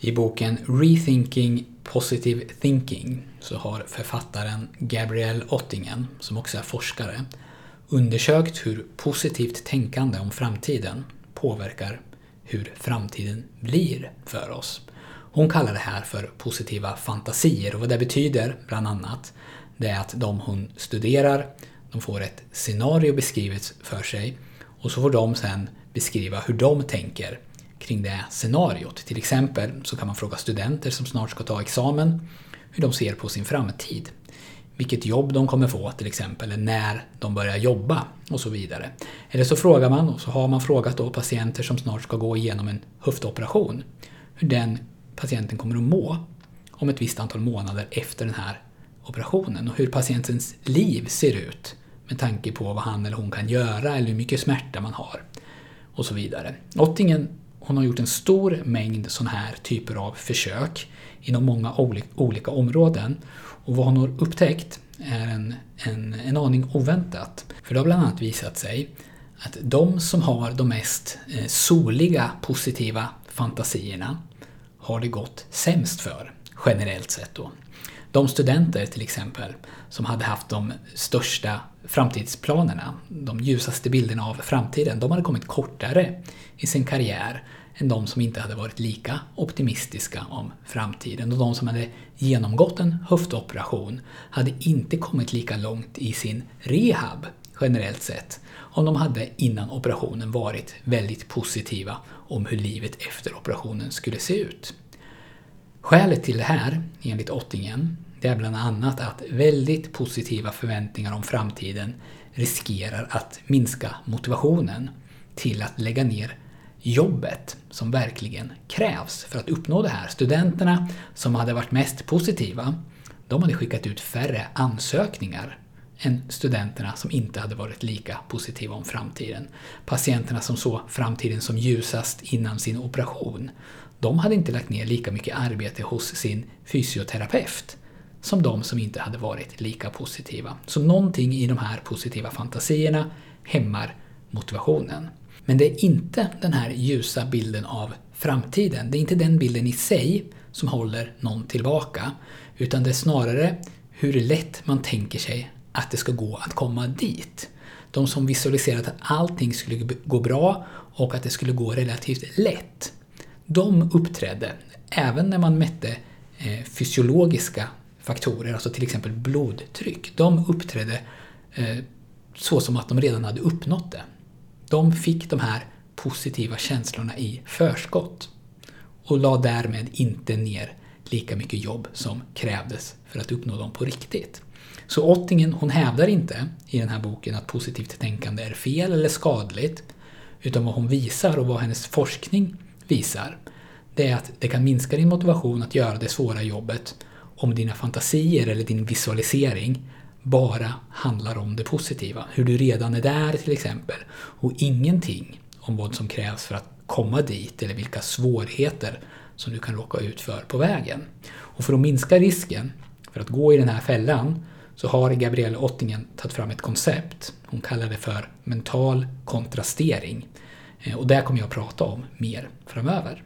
I boken Rethinking Positive Thinking så har författaren Gabrielle Ottingen, som också är forskare, undersökt hur positivt tänkande om framtiden påverkar hur framtiden blir för oss. Hon kallar det här för positiva fantasier och vad det betyder, bland annat, det är att de hon studerar, de får ett scenario beskrivet för sig och så får de sen beskriva hur de tänker kring det scenariot. Till exempel så kan man fråga studenter som snart ska ta examen hur de ser på sin framtid. Vilket jobb de kommer få till exempel, eller när de börjar jobba och så vidare. Eller så frågar man, och så har man frågat då patienter som snart ska gå igenom en höftoperation, hur den patienten kommer att må om ett visst antal månader efter den här operationen och hur patientens liv ser ut med tanke på vad han eller hon kan göra eller hur mycket smärta man har och så vidare. Ottingen hon har gjort en stor mängd sådana här typer av försök inom många olika områden. Och vad hon har upptäckt är en, en, en aning oväntat. För det har bland annat visat sig att de som har de mest eh, soliga positiva fantasierna har det gått sämst för, generellt sett då. De studenter till exempel som hade haft de största framtidsplanerna, de ljusaste bilderna av framtiden, de hade kommit kortare i sin karriär än de som inte hade varit lika optimistiska om framtiden. Och de som hade genomgått en höftoperation hade inte kommit lika långt i sin rehab generellt sett om de hade innan operationen varit väldigt positiva om hur livet efter operationen skulle se ut. Skälet till det här, enligt Ottingen, det är bland annat att väldigt positiva förväntningar om framtiden riskerar att minska motivationen till att lägga ner jobbet som verkligen krävs för att uppnå det här. Studenterna som hade varit mest positiva, de hade skickat ut färre ansökningar än studenterna som inte hade varit lika positiva om framtiden. Patienterna som såg framtiden som ljusast innan sin operation, de hade inte lagt ner lika mycket arbete hos sin fysioterapeut som de som inte hade varit lika positiva. Så någonting i de här positiva fantasierna hämmar motivationen. Men det är inte den här ljusa bilden av framtiden. Det är inte den bilden i sig som håller någon tillbaka. Utan det är snarare hur lätt man tänker sig att det ska gå att komma dit. De som visualiserat att allting skulle gå bra och att det skulle gå relativt lätt. De uppträdde, även när man mätte eh, fysiologiska faktorer, alltså till exempel blodtryck. De uppträdde eh, så som att de redan hade uppnått det. De fick de här positiva känslorna i förskott och la därmed inte ner lika mycket jobb som krävdes för att uppnå dem på riktigt. Så Ottingen hon hävdar inte i den här boken att positivt tänkande är fel eller skadligt, utan vad hon visar och vad hennes forskning visar, det är att det kan minska din motivation att göra det svåra jobbet om dina fantasier eller din visualisering bara handlar om det positiva. Hur du redan är där till exempel. Och ingenting om vad som krävs för att komma dit eller vilka svårigheter som du kan råka ut för på vägen. Och för att minska risken för att gå i den här fällan så har Gabrielle Ottingen tagit fram ett koncept. Hon kallar det för mental kontrastering. Eh, och det kommer jag att prata om mer framöver.